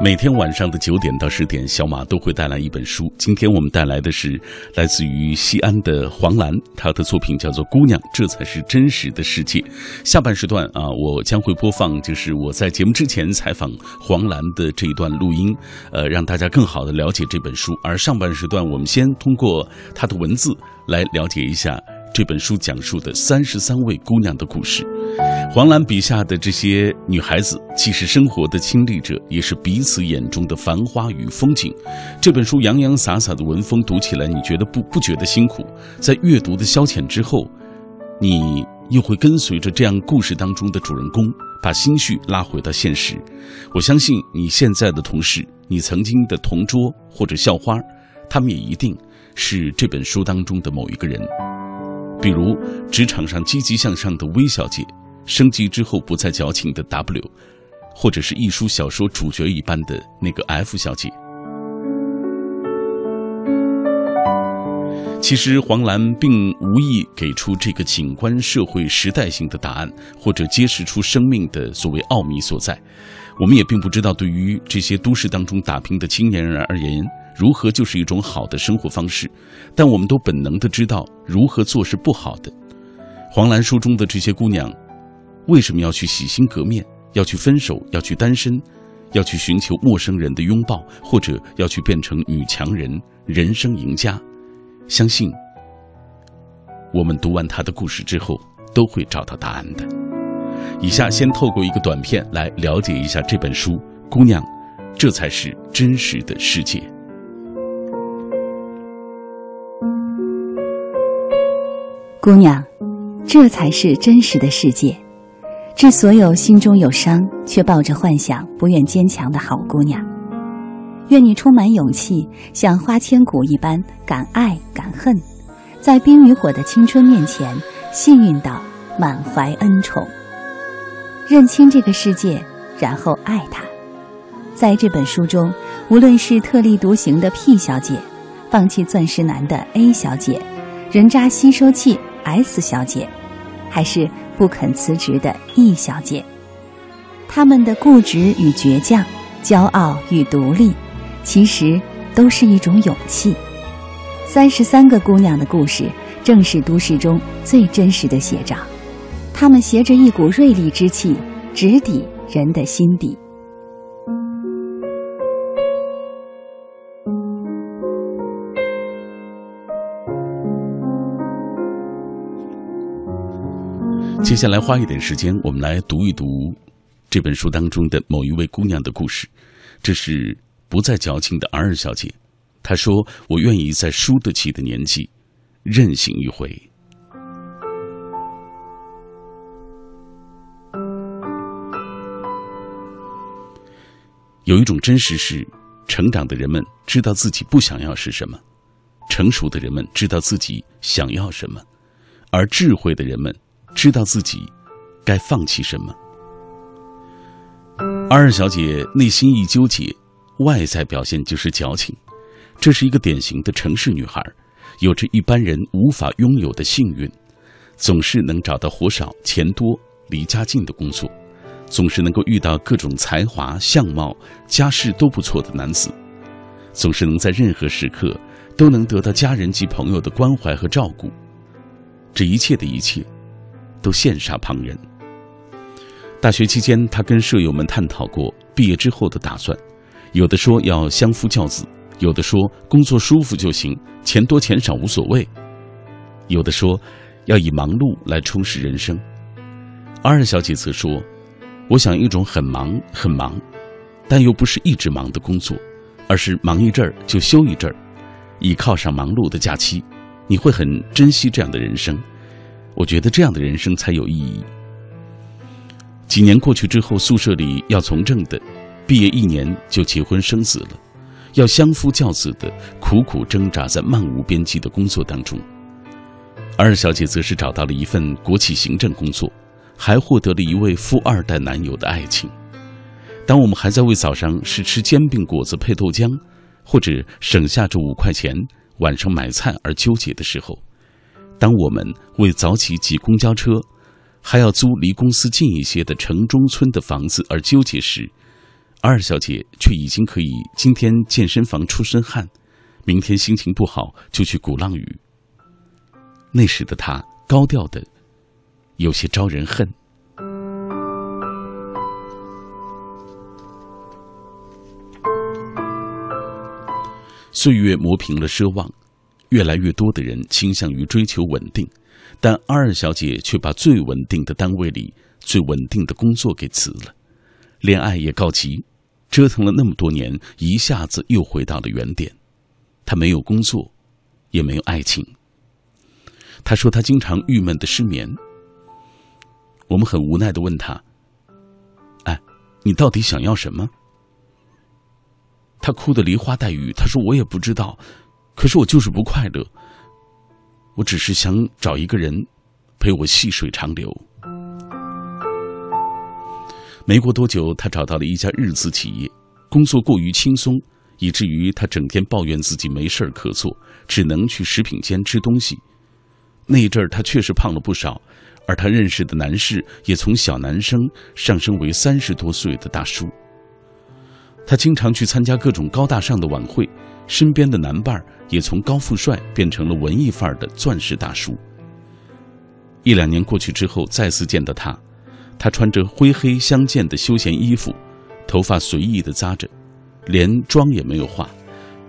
每天晚上的九点到十点，小马都会带来一本书。今天我们带来的是来自于西安的黄澜，她的作品叫做《姑娘，这才是真实的世界》。下半时段啊，我将会播放就是我在节目之前采访黄澜的这一段录音，呃，让大家更好的了解这本书。而上半时段，我们先通过他的文字来了解一下这本书讲述的三十三位姑娘的故事。黄澜笔下的这些女孩子，既是生活的亲历者，也是彼此眼中的繁花与风景。这本书洋洋洒洒的文风，读起来你觉得不不觉得辛苦？在阅读的消遣之后，你又会跟随着这样故事当中的主人公，把心绪拉回到现实。我相信你现在的同事，你曾经的同桌或者校花，他们也一定是这本书当中的某一个人。比如职场上积极向上的微小姐。升级之后不再矫情的 W，或者是一书小说主角一般的那个 F 小姐。其实黄澜并无意给出这个景观社会时代性的答案，或者揭示出生命的所谓奥秘所在。我们也并不知道，对于这些都市当中打拼的青年人而言，如何就是一种好的生活方式。但我们都本能的知道，如何做是不好的。黄澜书中的这些姑娘。为什么要去洗心革面？要去分手？要去单身？要去寻求陌生人的拥抱？或者要去变成女强人、人生赢家？相信，我们读完他的故事之后，都会找到答案的。以下先透过一个短片来了解一下这本书。姑娘，这才是真实的世界。姑娘，这才是真实的世界。致所有心中有伤却抱着幻想、不愿坚强的好姑娘，愿你充满勇气，像花千骨一般敢爱敢恨，在冰与火的青春面前，幸运到满怀恩宠。认清这个世界，然后爱它。在这本书中，无论是特立独行的 P 小姐，放弃钻石男的 A 小姐，人渣吸收器 S 小姐，还是。不肯辞职的易小姐，他们的固执与倔强，骄傲与独立，其实都是一种勇气。三十三个姑娘的故事，正是都市中最真实的写照。她们携着一股锐利之气，直抵人的心底。接下来花一点时间，我们来读一读这本书当中的某一位姑娘的故事。这是不再矫情的 R 小姐，她说：“我愿意在输得起的年纪，任性一回。”有一种真实是，成长的人们知道自己不想要是什么，成熟的人们知道自己想要什么，而智慧的人们。知道自己该放弃什么。二小姐内心一纠结，外在表现就是矫情。这是一个典型的城市女孩，有着一般人无法拥有的幸运，总是能找到活少、钱多、离家近的工作，总是能够遇到各种才华、相貌、家世都不错的男子，总是能在任何时刻都能得到家人及朋友的关怀和照顾。这一切的一切。都羡煞旁人。大学期间，他跟舍友们探讨过毕业之后的打算，有的说要相夫教子，有的说工作舒服就行，钱多钱少无所谓，有的说要以忙碌来充实人生。二小姐则说：“我想一种很忙很忙，但又不是一直忙的工作，而是忙一阵儿就休一阵儿，倚靠上忙碌的假期，你会很珍惜这样的人生。”我觉得这样的人生才有意义。几年过去之后，宿舍里要从政的，毕业一年就结婚生子了；要相夫教子的，苦苦挣扎在漫无边际的工作当中。二小姐则是找到了一份国企行政工作，还获得了一位富二代男友的爱情。当我们还在为早上是吃煎饼果子配豆浆，或者省下这五块钱晚上买菜而纠结的时候，当我们为早起挤公交车，还要租离公司近一些的城中村的房子而纠结时，二小姐却已经可以今天健身房出身汗，明天心情不好就去鼓浪屿。那时的她高调的，有些招人恨。岁月磨平了奢望，越来越多的人倾向于追求稳定，但二小姐却把最稳定的单位里最稳定的工作给辞了，恋爱也告急，折腾了那么多年，一下子又回到了原点。她没有工作，也没有爱情。她说她经常郁闷的失眠。我们很无奈的问她：“哎，你到底想要什么？”她哭得梨花带雨。她说：“我也不知道，可是我就是不快乐。我只是想找一个人陪我细水长流。”没过多久，他找到了一家日资企业，工作过于轻松，以至于他整天抱怨自己没事儿可做，只能去食品间吃东西。那一阵儿，他确实胖了不少，而他认识的男士也从小男生上升为三十多岁的大叔。他经常去参加各种高大上的晚会，身边的男伴儿也从高富帅变成了文艺范儿的钻石大叔。一两年过去之后，再次见到他，他穿着灰黑相间的休闲衣服，头发随意的扎着，连妆也没有化，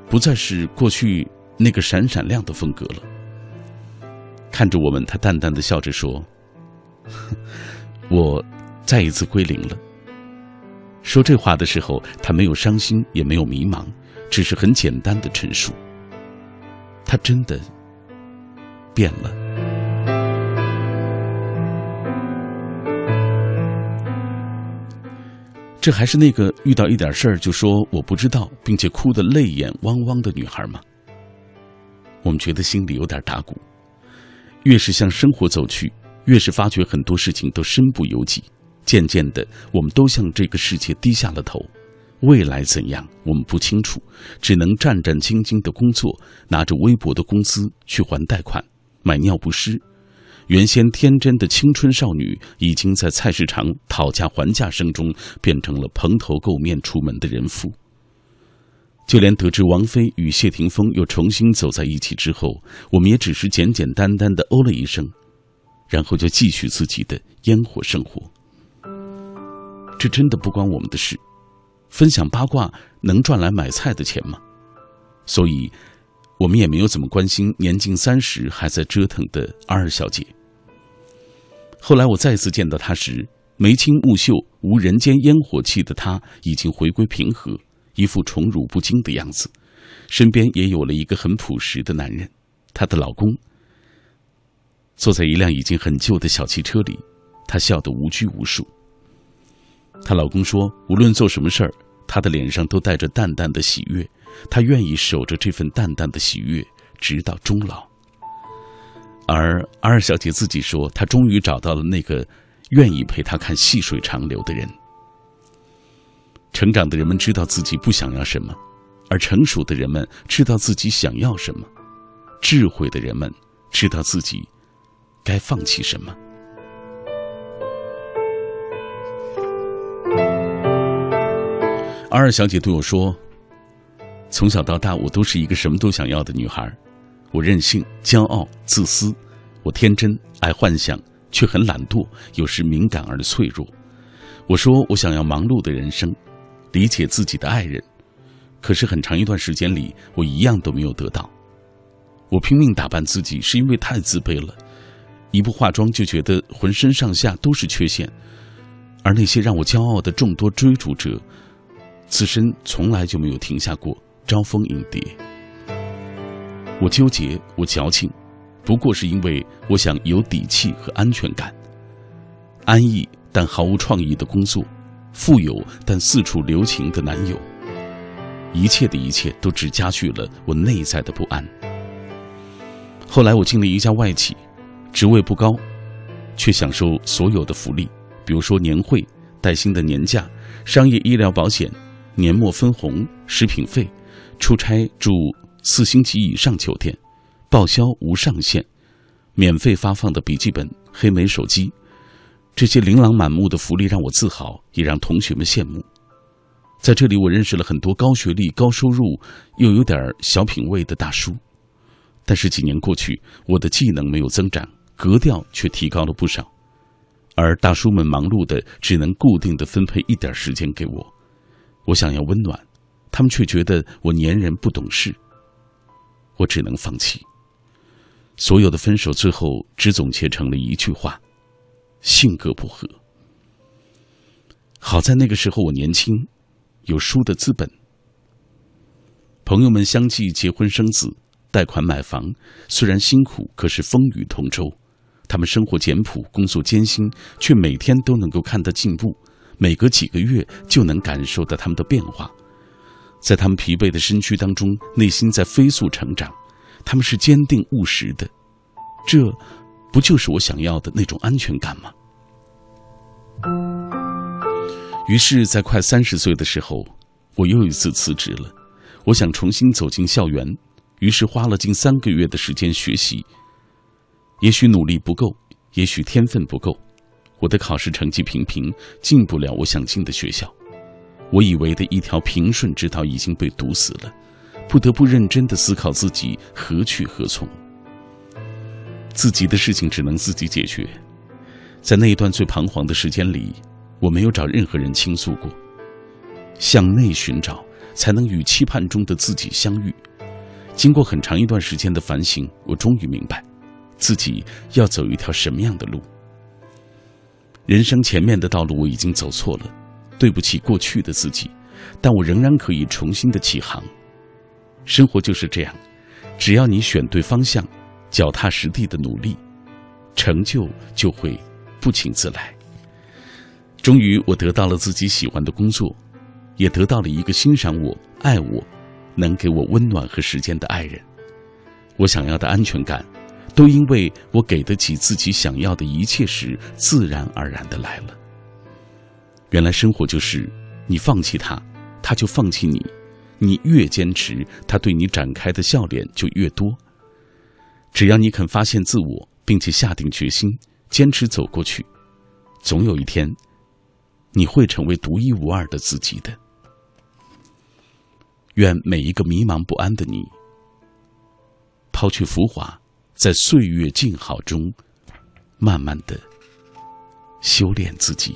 不再是过去那个闪闪亮的风格了。看着我们，他淡淡的笑着说：“我再一次归零了。”说这话的时候，他没有伤心，也没有迷茫，只是很简单的陈述。他真的变了。这还是那个遇到一点事儿就说我不知道，并且哭得泪眼汪汪的女孩吗？我们觉得心里有点打鼓。越是向生活走去，越是发觉很多事情都身不由己。渐渐的，我们都向这个世界低下了头。未来怎样，我们不清楚，只能战战兢兢的工作，拿着微薄的工资去还贷款、买尿不湿。原先天真的青春少女，已经在菜市场讨价还价声中，变成了蓬头垢面出门的人妇。就连得知王菲与谢霆锋又重新走在一起之后，我们也只是简简单单的哦了一声，然后就继续自己的烟火生活。这真的不关我们的事，分享八卦能赚来买菜的钱吗？所以，我们也没有怎么关心年近三十还在折腾的二小姐。后来我再次见到她时，眉清目秀、无人间烟火气的她已经回归平和，一副宠辱不惊的样子，身边也有了一个很朴实的男人，她的老公。坐在一辆已经很旧的小汽车里，她笑得无拘无束。她老公说：“无论做什么事儿，她的脸上都带着淡淡的喜悦，她愿意守着这份淡淡的喜悦，直到终老。”而二小姐自己说：“她终于找到了那个愿意陪她看细水长流的人。”成长的人们知道自己不想要什么，而成熟的人们知道自己想要什么，智慧的人们知道自己该放弃什么。二小姐对我说：“从小到大，我都是一个什么都想要的女孩。我任性、骄傲、自私，我天真、爱幻想，却很懒惰，有时敏感而脆弱。我说我想要忙碌的人生，理解自己的爱人。可是很长一段时间里，我一样都没有得到。我拼命打扮自己，是因为太自卑了，一不化妆就觉得浑身上下都是缺陷。而那些让我骄傲的众多追逐者。”自身从来就没有停下过，招蜂引蝶。我纠结，我矫情，不过是因为我想有底气和安全感，安逸但毫无创意的工作，富有但四处留情的男友，一切的一切都只加剧了我内在的不安。后来我进了一家外企，职位不高，却享受所有的福利，比如说年会、带薪的年假、商业医疗保险。年末分红、食品费、出差住四星级以上酒店、报销无上限、免费发放的笔记本、黑莓手机，这些琳琅满目的福利让我自豪，也让同学们羡慕。在这里，我认识了很多高学历、高收入又有点小品味的大叔。但是几年过去，我的技能没有增长，格调却提高了不少。而大叔们忙碌的只能固定的分配一点时间给我。我想要温暖，他们却觉得我粘人不懂事。我只能放弃。所有的分手最后只总结成了一句话：性格不合。好在那个时候我年轻。有输的资本，朋友们相继结婚生子，贷款买房，虽然辛苦，可是风雨同舟。他们生活简朴，工作艰辛，却每天都能够看得进步，每隔几个月就能感受到他们的变化。在他们疲惫的身躯当中，内心在飞速成长。他们是坚定务实的，这不就是我想要的那种安全感吗？于是，在快三十岁的时候，我又一次辞职了。我想重新走进校园，于是花了近三个月的时间学习。也许努力不够，也许天分不够，我的考试成绩平平，进不了我想进的学校。我以为的一条平顺之道已经被堵死了，不得不认真的思考自己何去何从。自己的事情只能自己解决。在那一段最彷徨的时间里。我没有找任何人倾诉过，向内寻找，才能与期盼中的自己相遇。经过很长一段时间的反省，我终于明白，自己要走一条什么样的路。人生前面的道路我已经走错了，对不起过去的自己，但我仍然可以重新的起航。生活就是这样，只要你选对方向，脚踏实地的努力，成就就会不请自来。终于，我得到了自己喜欢的工作，也得到了一个欣赏我、爱我、能给我温暖和时间的爱人。我想要的安全感，都因为我给得起自己想要的一切时，自然而然的来了。原来生活就是，你放弃他，他就放弃你；你越坚持，他对你展开的笑脸就越多。只要你肯发现自我，并且下定决心坚持走过去，总有一天。你会成为独一无二的自己的。愿每一个迷茫不安的你，抛去浮华，在岁月静好中，慢慢的修炼自己。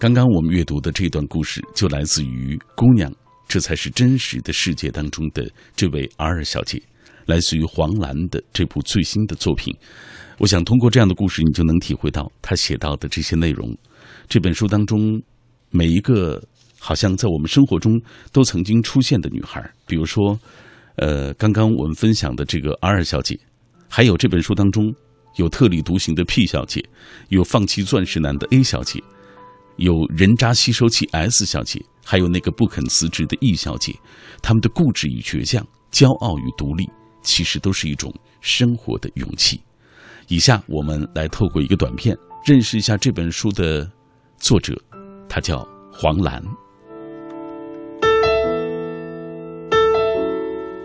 刚刚我们阅读的这段故事，就来自于《姑娘》，这才是真实的世界当中的这位 R 小姐，来自于黄澜的这部最新的作品。我想通过这样的故事，你就能体会到他写到的这些内容。这本书当中，每一个好像在我们生活中都曾经出现的女孩，比如说，呃，刚刚我们分享的这个 R 小姐，还有这本书当中有特立独行的 P 小姐，有放弃钻石男的 A 小姐，有人渣吸收器 S 小姐，还有那个不肯辞职的 E 小姐。他们的固执与倔强，骄傲与独立，其实都是一种生活的勇气。以下我们来透过一个短片认识一下这本书的作者，他叫黄澜。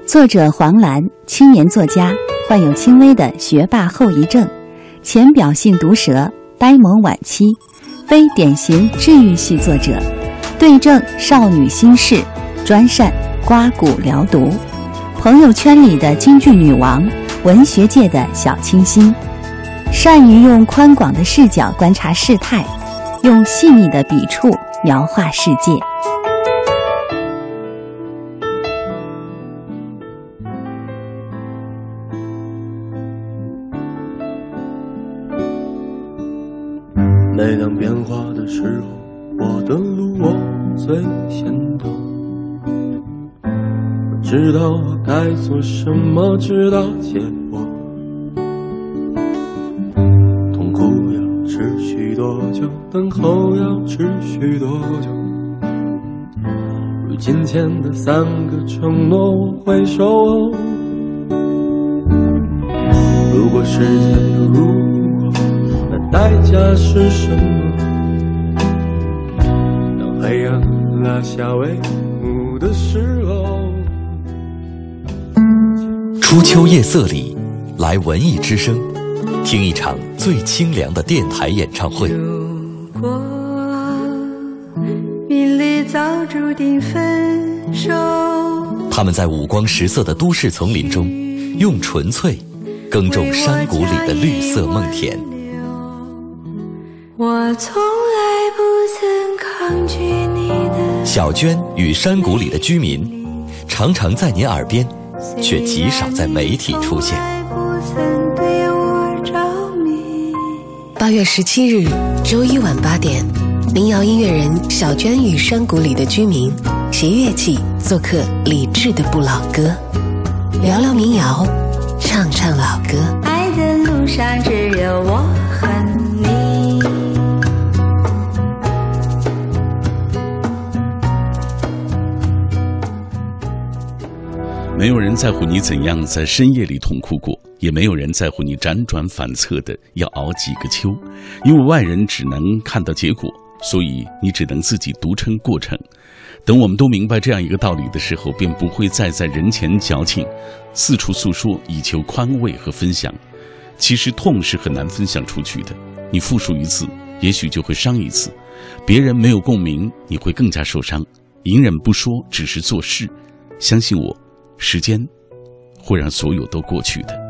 作者黄澜，青年作家，患有轻微的学霸后遗症，浅表性毒舌，呆萌晚期，非典型治愈系作者，对症少女心事，专善刮骨疗毒，朋友圈里的京剧女王，文学界的小清新。善于用宽广的视角观察事态，用细腻的笔触描画世界。知道我该做什么，直到结果。痛苦要持续多久等候要持续多久？如今天的三个承诺我会守。如果时间有如果，那代价是什么？当黑暗拉下帷幕的时候。初秋夜色里，来文艺之声，听一场最清凉的电台演唱会。如果命里早注定分手，他们在五光十色的都市丛林中，用纯粹耕种山谷里的绿色梦田。我从来不曾抗拒你的。小娟与山谷里的居民，常常在您耳边。却极少在媒体出现。八月十七日，周一晚八点，民谣音乐人小娟与山谷里的居民携乐器做客李志的不老歌，聊聊民谣，唱唱老歌。爱的路上只有我没有人在乎你怎样在深夜里痛哭过，也没有人在乎你辗转反侧的要熬几个秋，因为外人只能看到结果，所以你只能自己独撑过程。等我们都明白这样一个道理的时候，便不会再在人前矫情，四处诉说以求宽慰和分享。其实痛是很难分享出去的，你复述一次，也许就会伤一次。别人没有共鸣，你会更加受伤。隐忍不说，只是做事，相信我。时间会让所有都过去的。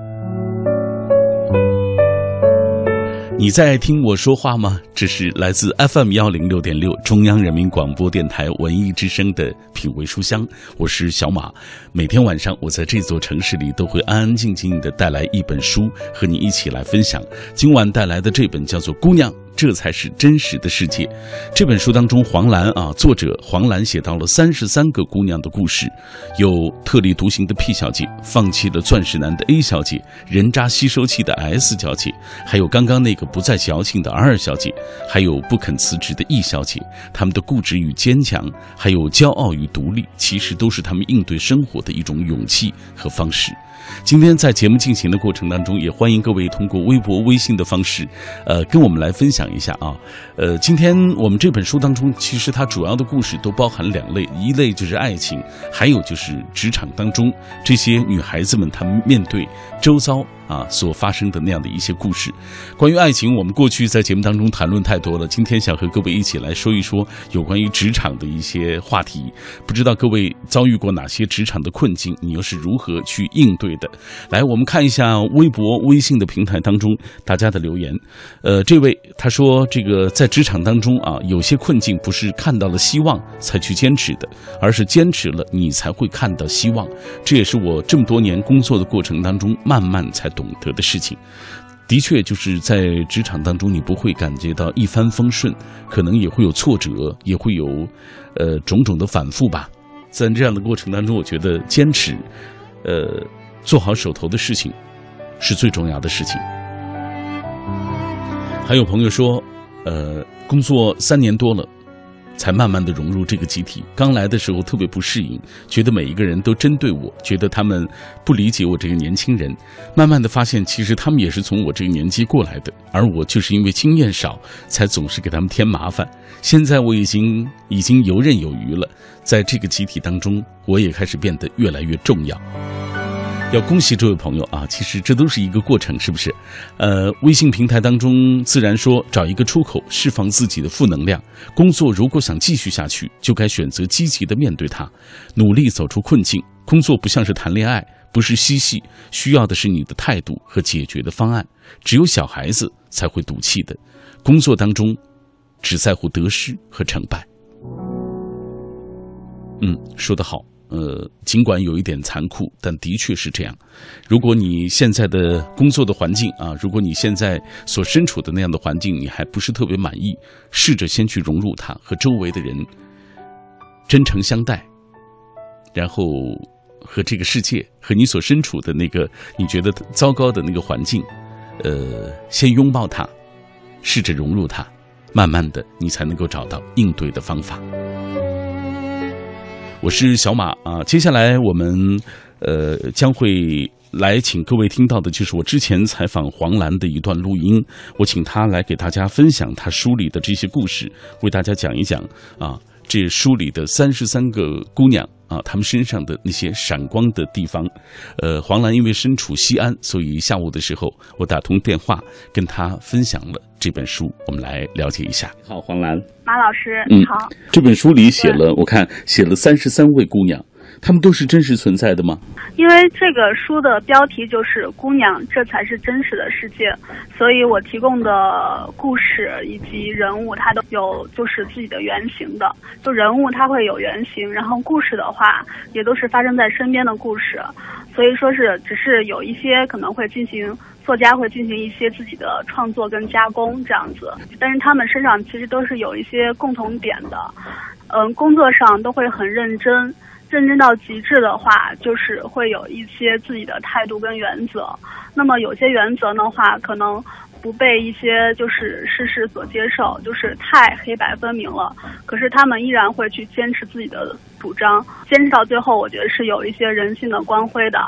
你在听我说话吗？这是来自 FM 幺零六点六中央人民广播电台文艺之声的品味书香，我是小马。每天晚上，我在这座城市里都会安安静静的带来一本书，和你一起来分享。今晚带来的这本叫做《姑娘》。这才是真实的世界。这本书当中，黄澜啊，作者黄澜写到了三十三个姑娘的故事，有特立独行的 P 小姐，放弃了钻石男的 A 小姐，人渣吸收器的 S 小姐，还有刚刚那个不再矫情的 R 小姐，还有不肯辞职的 E 小姐。她们的固执与坚强，还有骄傲与独立，其实都是她们应对生活的一种勇气和方式。今天在节目进行的过程当中，也欢迎各位通过微博、微信的方式，呃，跟我们来分享一下啊。呃，今天我们这本书当中，其实它主要的故事都包含两类，一类就是爱情，还有就是职场当中这些女孩子们她们面对周遭。啊，所发生的那样的一些故事，关于爱情，我们过去在节目当中谈论太多了。今天想和各位一起来说一说有关于职场的一些话题。不知道各位遭遇过哪些职场的困境，你又是如何去应对的？来，我们看一下微博、微信的平台当中大家的留言。呃，这位他说，这个在职场当中啊，有些困境不是看到了希望才去坚持的，而是坚持了你才会看到希望。这也是我这么多年工作的过程当中慢慢才。懂得的事情，的确就是在职场当中，你不会感觉到一帆风顺，可能也会有挫折，也会有呃种种的反复吧。在这样的过程当中，我觉得坚持，呃，做好手头的事情是最重要的事情。还有朋友说，呃，工作三年多了。才慢慢的融入这个集体。刚来的时候特别不适应，觉得每一个人都针对我，觉得他们不理解我这个年轻人。慢慢的发现，其实他们也是从我这个年纪过来的，而我就是因为经验少，才总是给他们添麻烦。现在我已经已经游刃有余了，在这个集体当中，我也开始变得越来越重要。要恭喜这位朋友啊！其实这都是一个过程，是不是？呃，微信平台当中自然说找一个出口，释放自己的负能量。工作如果想继续下去，就该选择积极的面对它，努力走出困境。工作不像是谈恋爱，不是嬉戏，需要的是你的态度和解决的方案。只有小孩子才会赌气的，工作当中只在乎得失和成败。嗯，说得好。呃，尽管有一点残酷，但的确是这样。如果你现在的工作的环境啊，如果你现在所身处的那样的环境，你还不是特别满意，试着先去融入它，和周围的人真诚相待，然后和这个世界，和你所身处的那个你觉得糟糕的那个环境，呃，先拥抱它，试着融入它，慢慢的，你才能够找到应对的方法。我是小马啊，接下来我们呃将会来请各位听到的，就是我之前采访黄澜的一段录音。我请他来给大家分享他书里的这些故事，为大家讲一讲啊这书里的三十三个姑娘啊，她们身上的那些闪光的地方。呃，黄兰因为身处西安，所以下午的时候我打通电话跟她分享了这本书，我们来了解一下。好，黄兰，马老师，嗯你好。这本书里写了，我看写了三十三位姑娘，他们都是真实存在的吗？因为这个书的标题就是“姑娘，这才是真实的世界”，所以我提供的故事以及人物，它都有就是自己的原型的。就人物它会有原型，然后故事的话也都是发生在身边的故事，所以说是只是有一些可能会进行。作家会进行一些自己的创作跟加工这样子，但是他们身上其实都是有一些共同点的，嗯，工作上都会很认真，认真到极致的话，就是会有一些自己的态度跟原则。那么有些原则的话，可能不被一些就是世事所接受，就是太黑白分明了。可是他们依然会去坚持自己的主张，坚持到最后，我觉得是有一些人性的光辉的。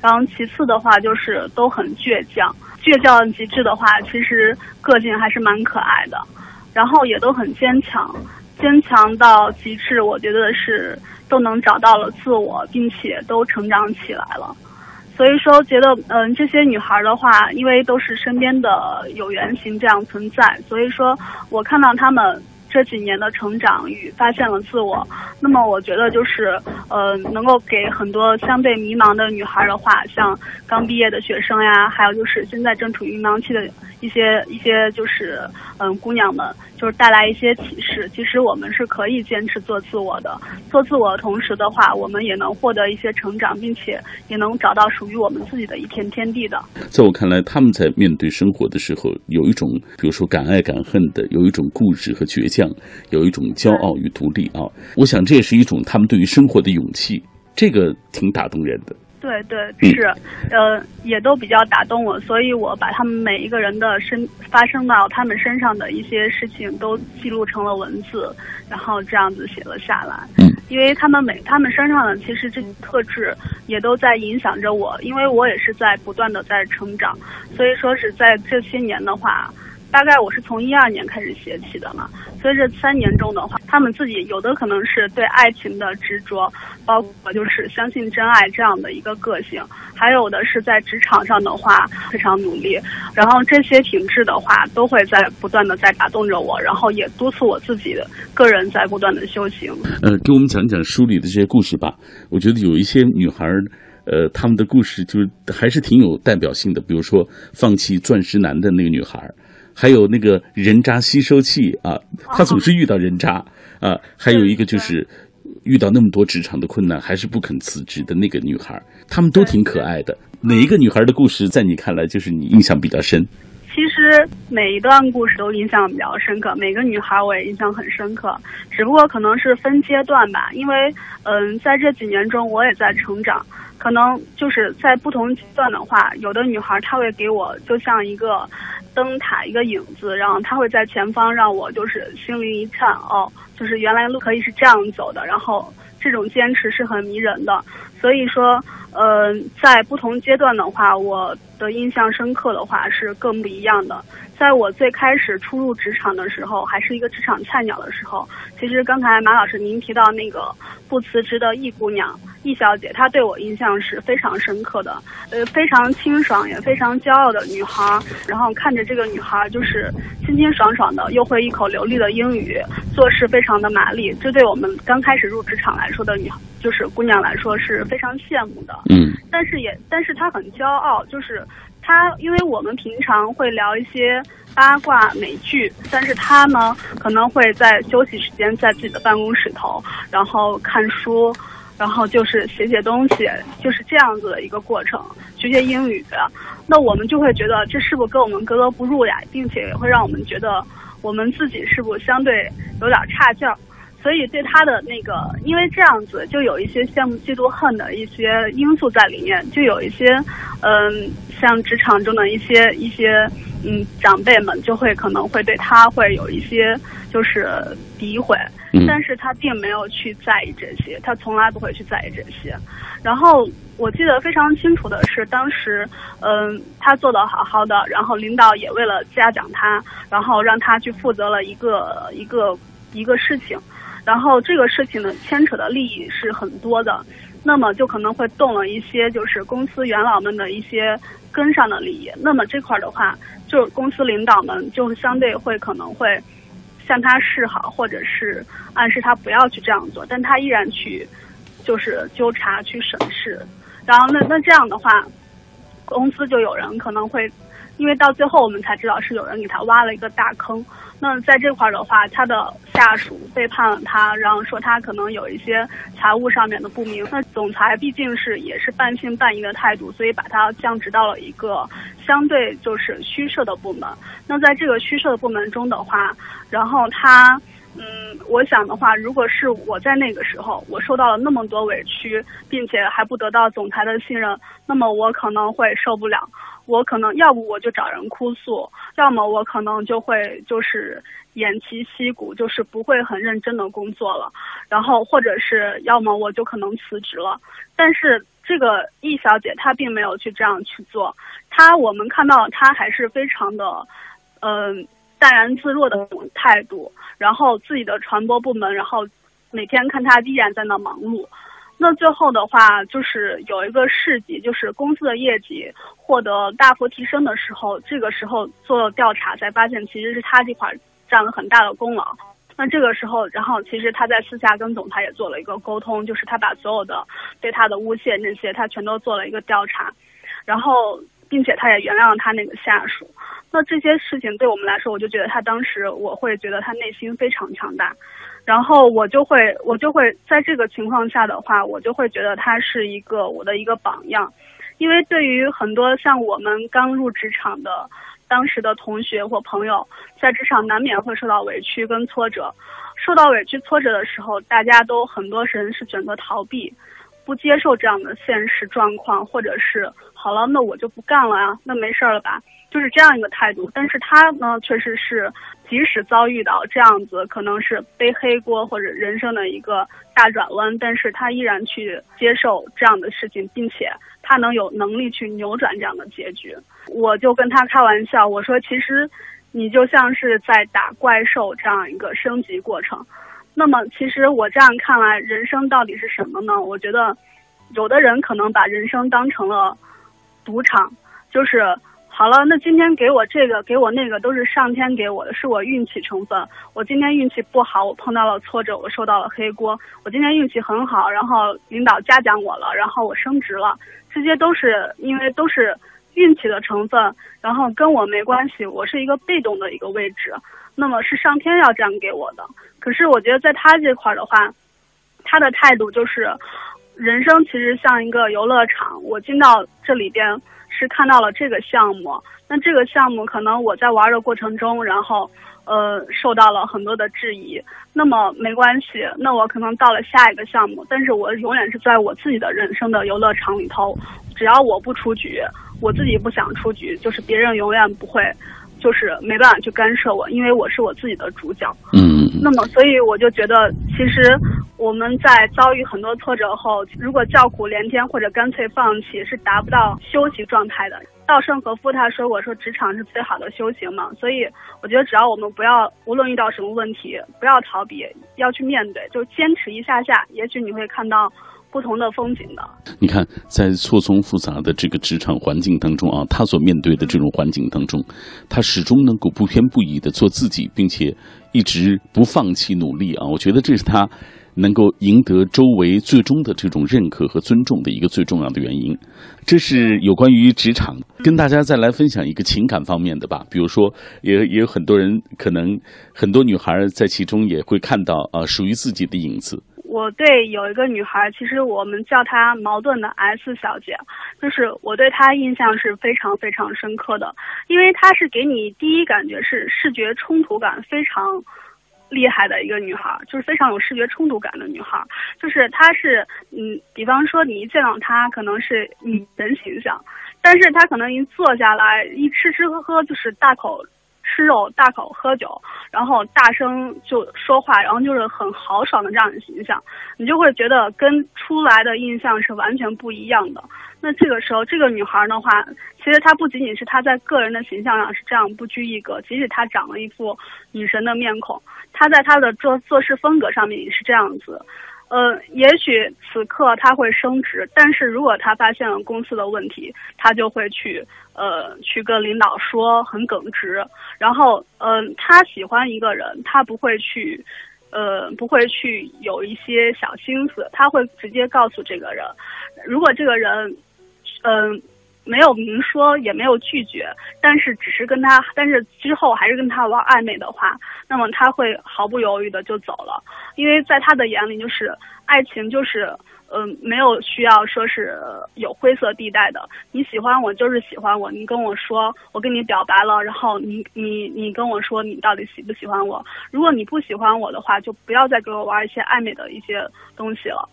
然后其次的话，就是都很倔强，倔强极致的话，其实个性还是蛮可爱的。然后也都很坚强，坚强到极致，我觉得是都能找到了自我，并且都成长起来了。所以说，觉得嗯，这些女孩的话，因为都是身边的有原型这样存在，所以说我看到她们这几年的成长与发现了自我，那么我觉得就是呃，能够给很多相对迷茫的女孩的话，像刚毕业的学生呀，还有就是现在正处于迷茫期的一些一些就是嗯姑娘们，就是带来一些启示。其实我们是可以坚持做自我的，做自我的同时的话，我们也能获得一些成长，并且也能找到属于我们自己的一片天地的。在我看来，他们在面对生活的时候，有一种，比如说敢爱敢恨的，有一种固执和倔强，有一种骄傲与独立啊。我想这也是一种他们对于生活的勇气，这个挺打动人的。对对嗯是，呃，也都比较打动我，所以我把他们每一个人的身发生到他们身上的一些事情都记录成了文字，然后这样子写了下来。嗯，因为他们每他们身上的其实这些特质也都在影响着我，因为我也是在不断的在成长，所以说是在这些年的话。大概我是从一二年开始写起的嘛，所以这三年中的话，他们自己有的可能是对爱情的执着，包括就是相信真爱这样的一个个性，还有的是在职场上的话非常努力，然后这些品质的话都会在不断的在打动着我，然后也督促我自己的个人在不断的修行。呃，给我们讲讲书里的这些故事吧。我觉得有一些女孩，呃，她们的故事就是还是挺有代表性的。比如说放弃钻石男的那个女孩，还有那个人渣吸收器啊，她总是遇到人渣啊，还有一个就是遇到那么多职场的困难还是不肯辞职的那个女孩儿，她们都挺可爱的。哪一个女孩的故事在你看来就是你印象比较深？其实每一段故事都印象比较深刻，每个女孩我也印象很深刻，只不过可能是分阶段吧，因为嗯，在这几年中我也在成长，可能就是在不同阶段的话，有的女孩她会给我就像一个灯塔一个影子，然后他会在前方让我就是心灵一颤哦，就是原来路可以是这样走的，然后这种坚持是很迷人的，所以说。呃，在不同阶段的话，我的印象深刻的话是更不一样的。在我最开始初入职场的时候，还是一个职场菜鸟的时候，其实刚才马老师您提到那个不辞职的易姑娘、易小姐，她对我印象是非常深刻的。呃，非常清爽也非常骄傲的女孩，然后看着这个女孩就是清清爽爽的，又会一口流利的英语，做事非常的麻利。这对我们刚开始入职场来说的女，就是姑娘来说是非常羡慕的。嗯，但是也，但是他很骄傲，就是他，因为我们平常会聊一些八卦美剧，但是他呢，可能会在休息时间在自己的办公室头，然后看书，然后就是写写东西，就是这样子的一个过程，学学英语。那我们就会觉得这是不是跟我们格格不入呀，并且也会让我们觉得我们自己是不是相对有点差劲儿。所以对他的那个，因为这样子就有一些羡慕、嫉妒、恨的一些因素在里面，就有一些，嗯，像职场中的一些一些，嗯，长辈们就会可能会对他会有一些就是诋毁，嗯但是他并没有去在意这些，他从来不会去在意这些。然后我记得非常清楚的是，当时，嗯，他做的好好的，然后领导也为了嘉奖他，然后让他去负责了一个一个一个事情。然后这个事情呢牵扯的利益是很多的，那么就可能会动了一些就是公司元老们的一些根上的利益。那么这块儿的话，就是公司领导们就相对会可能会向他示好，或者是暗示他不要去这样做，但他依然去就是纠察去审视。然后那那这样的话，公司就有人可能会。因为到最后我们才知道是有人给他挖了一个大坑，那在这块儿的话，他的下属背叛了他，然后说他可能有一些财务上面的不明。那总裁毕竟是也是半信半疑的态度，所以把他降职到了一个相对就是虚设的部门。那在这个虚设的部门中的话，然后他，嗯，我想的话，如果是我在那个时候，我受到了那么多委屈，并且还不得到总裁的信任，那么我可能会受不了。我可能要不我就找人哭诉，要么我可能就会就是偃旗息鼓，就是不会很认真的工作了，然后或者是要么我就可能辞职了。但是这个易小姐她并没有去这样去做，她我们看到她还是非常的，嗯淡然自若的那种态度，然后自己的传播部门，然后每天看她依然在那忙碌。那最后的话，就是有一个事迹，就是公司的业绩获得大幅提升的时候，这个时候做调查才发现，其实是他这块占了很大的功劳。那这个时候，然后其实他在私下跟总裁也做了一个沟通，就是他把所有的对他的诬陷那些，他全都做了一个调查，然后并且他也原谅了他那个下属。那这些事情对我们来说，我就觉得他当时我会觉得他内心非常强大。然后我就会，我就会在这个情况下的话，我就会觉得他是一个我的一个榜样，因为对于很多像我们刚入职场的当时的同学或朋友，在职场难免会受到委屈跟挫折，受到委屈挫折的时候，大家都很多人是选择逃避，不接受这样的现实状况，或者是好了，那我就不干了啊，那没事了吧。就是这样一个态度，但是他呢，确实是即使遭遇到这样子，可能是背黑锅或者人生的一个大转弯，但是他依然去接受这样的事情，并且他能有能力去扭转这样的结局。我就跟他开玩笑，我说其实你就像是在打怪兽这样一个升级过程。那么其实我这样看来，人生到底是什么呢？我觉得有的人可能把人生当成了赌场，就是。好了，那今天给我这个，给我那个，都是上天给我的，是我运气成分。我今天运气不好，我碰到了挫折，我受到了黑锅。我今天运气很好，然后领导嘉奖我了，然后我升职了，这些都是因为都是运气的成分，然后跟我没关系，我是一个被动的一个位置。那么是上天要这样给我的。可是我觉得在他这块的话，他的态度就是，人生其实像一个游乐场，我进到这里边。是看到了这个项目，那这个项目可能我在玩的过程中，然后呃受到了很多的质疑。那么没关系，那我可能到了下一个项目，但是我永远是在我自己的人生的游乐场里头，只要我不出局，我自己不想出局，就是别人永远不会，就是没办法去干涉我，因为我是我自己的主角。嗯。那么，所以我就觉得，其实我们在遭遇很多挫折后，如果叫苦连天或者干脆放弃，是达不到修行状态的。稻盛和夫他说过，说职场是最好的修行嘛。所以，我觉得只要我们不要，无论遇到什么问题，不要逃避，要去面对，就坚持一下下，也许你会看到。不同的风景的，你看，在错综复杂的这个职场环境当中啊，他所面对的这种环境当中，他始终能够不偏不倚的做自己，并且一直不放弃努力啊。我觉得这是他能够赢得周围最终的这种认可和尊重的一个最重要的原因。这是有关于职场，跟大家再来分享一个情感方面的吧。比如说，也也有很多人，可能很多女孩在其中也会看到啊，属于自己的影子。我对有一个女孩，其实我们叫她矛盾的 S 小姐，就是我对她印象是非常非常深刻的，因为她是给你第一感觉是视觉冲突感非常厉害的一个女孩，就是非常有视觉冲突感的女孩，就是她是嗯，比方说你一见到她可能是女神形象，但是她可能一坐下来一吃吃喝喝就是大口。吃肉、大口喝酒，然后大声就说话，然后就是很豪爽的这样的形象，你就会觉得跟出来的印象是完全不一样的。那这个时候，这个女孩的话，其实她不仅仅是她在个人的形象上是这样不拘一格，即使她长了一副女神的面孔，她在她的做做事风格上面也是这样子。呃，也许此刻他会升职，但是如果他发现了公司的问题，他就会去呃去跟领导说很耿直，然后嗯、他喜欢一个人，他不会去呃不会去有一些小心思，他会直接告诉这个人，如果这个人嗯。没有明说，也没有拒绝，但是只是跟他，但是之后还是跟他玩暧昧的话，那么他会毫不犹豫的就走了，因为在他的眼里，就是爱情就是，嗯、呃，没有需要说是有灰色地带的。你喜欢我就是喜欢我，你跟我说，我跟你表白了，然后你你你跟我说你到底喜不喜欢我？如果你不喜欢我的话，就不要再给我玩一些暧昧的一些东西了。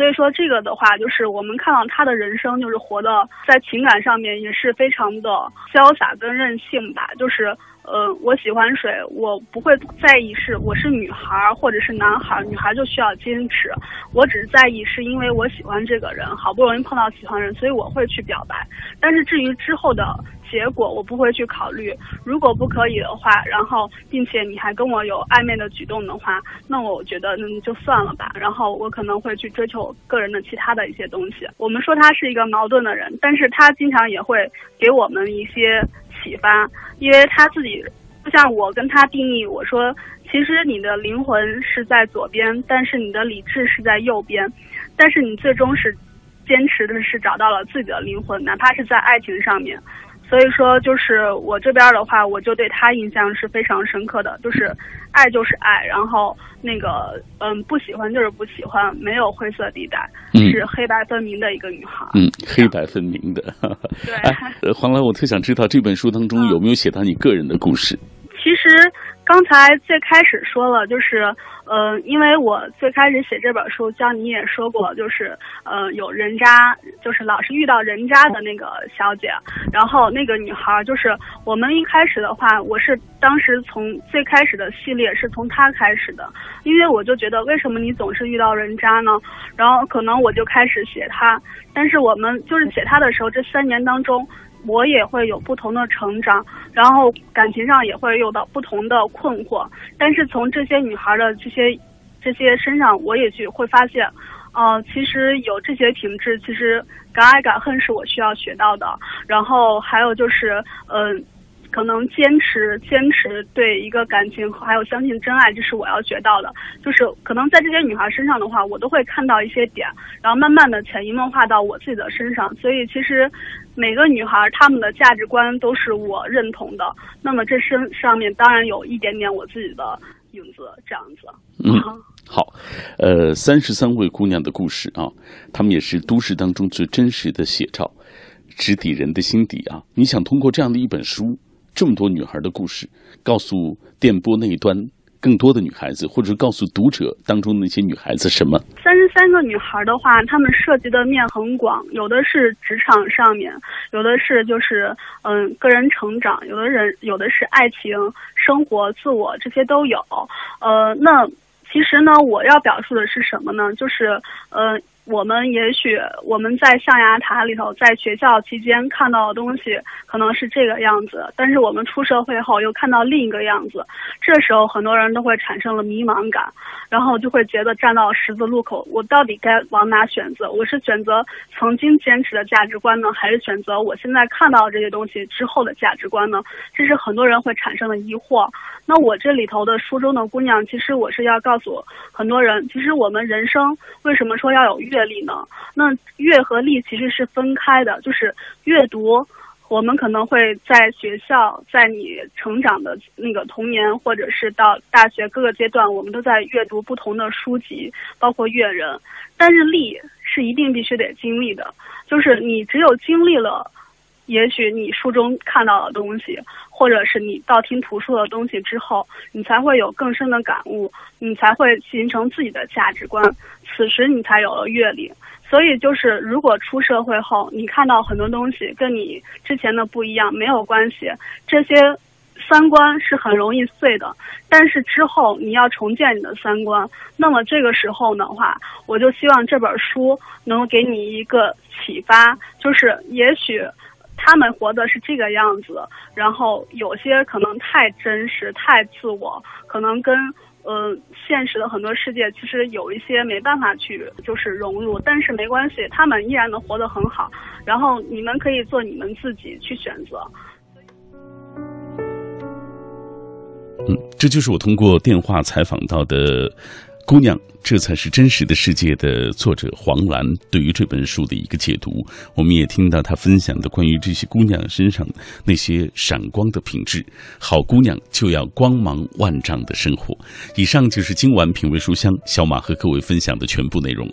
所以说这个的话，就是我们看到他的人生，就是活的在情感上面也是非常的潇洒跟任性吧。就是呃，我喜欢水，我不会在意是我是女孩或者是男孩，女孩就需要坚持。我只是在意是因为我喜欢这个人，好不容易碰到喜欢人，所以我会去表白。但是至于之后的结果，我不会去考虑。如果不可以的话，然后并且你还跟我有暧昧的举动的话，那我觉得那就算了吧。然后我可能会去追求个人的其他的一些东西。我们说他是一个矛盾的人，但是他经常也会给我们一些启发，因为他自己就像我跟他定义，我说其实你的灵魂是在左边，但是你的理智是在右边，但是你最终是坚持的是找到了自己的灵魂，哪怕是在爱情上面。所以说，就是我这边的话，我就对他印象是非常深刻的，就是爱就是爱，然后那个嗯，不喜欢就是不喜欢，没有灰色地带，嗯是黑白分明的一个女孩。嗯，黑白分明的。对黄兰，我特想知道这本书当中有没有写到你个人的故事？其实刚才最开始说了，就是呃，因为我最开始写这本书，像你也说过，就是呃有人渣，就是老是遇到人渣的那个小姐，然后那个女孩，就是我们一开始的话，我是当时从最开始的系列是从她开始的，因为我就觉得为什么你总是遇到人渣呢？然后可能我就开始写她，但是我们就是写她的时候，这三年当中。我也会有不同的成长，然后感情上也会有到不同的困惑。但是从这些女孩的这些这些身上，我也去会发现，呃，其实有这些品质，其实敢爱敢恨是我需要学到的。然后还有就是，嗯、可能坚持坚持对一个感情，还有相信真爱，这是我要学到的。就是可能在这些女孩身上的话，我都会看到一些点，然后慢慢的潜移默化到我自己的身上。所以其实每个女孩她们的价值观都是我认同的。那么这身上面当然有一点点我自己的影子，这样子。嗯，好，呃，三十三位姑娘的故事啊，她们也是都市当中最真实的写照，直抵人的心底啊。你想通过这样的一本书？这么多女孩的故事，告诉电波那一端更多的女孩子，或者告诉读者当中那些女孩子什么？三十三个女孩的话，她们涉及的面很广，有的是职场上面，有的是就是嗯个人成长，有的人有的是爱情、生活、自我这些都有。呃，那其实呢，我要表述的是什么呢？就是呃。我们也许我们在象牙塔里头，在学校期间看到的东西可能是这个样子，但是我们出社会后又看到另一个样子，这时候很多人都会产生了迷茫感，然后就会觉得站到十字路口，我到底该往哪选择？我是选择曾经坚持的价值观呢，还是选择我现在看到这些东西之后的价值观呢？这是很多人会产生的疑惑。那我这里头的书中的姑娘，其实我是要告诉很多人，其实我们人生为什么说要有阅阅历呢？那阅和力其实是分开的，就是阅读，我们可能会在学校，在你成长的那个童年，或者是到大学各个阶段，我们都在阅读不同的书籍，包括阅人。但是力是一定必须得经历的，就是你只有经历了。也许你书中看到的东西，或者是你道听途说的东西之后，你才会有更深的感悟，你才会形成自己的价值观。此时你才有了阅历。所以就是，如果出社会后，你看到很多东西跟你之前的不一样，没有关系。这些三观是很容易碎的，但是之后你要重建你的三观，那么这个时候的话，我就希望这本书能给你一个启发，就是也许他们活的是这个样子，然后有些可能太真实、太自我，可能跟呃现实的很多世界其实有一些没办法去就是融入，但是没关系，他们依然能活得很好，然后你们可以做你们自己去选择。嗯，这就是我通过电话采访到的姑娘，这才是真实的世界的作者黄兰对于这本书的一个解读。我们也听到她分享的关于这些姑娘身上那些闪光的品质。好姑娘就要光芒万丈的生活。以上就是今晚品味书香小马和各位分享的全部内容。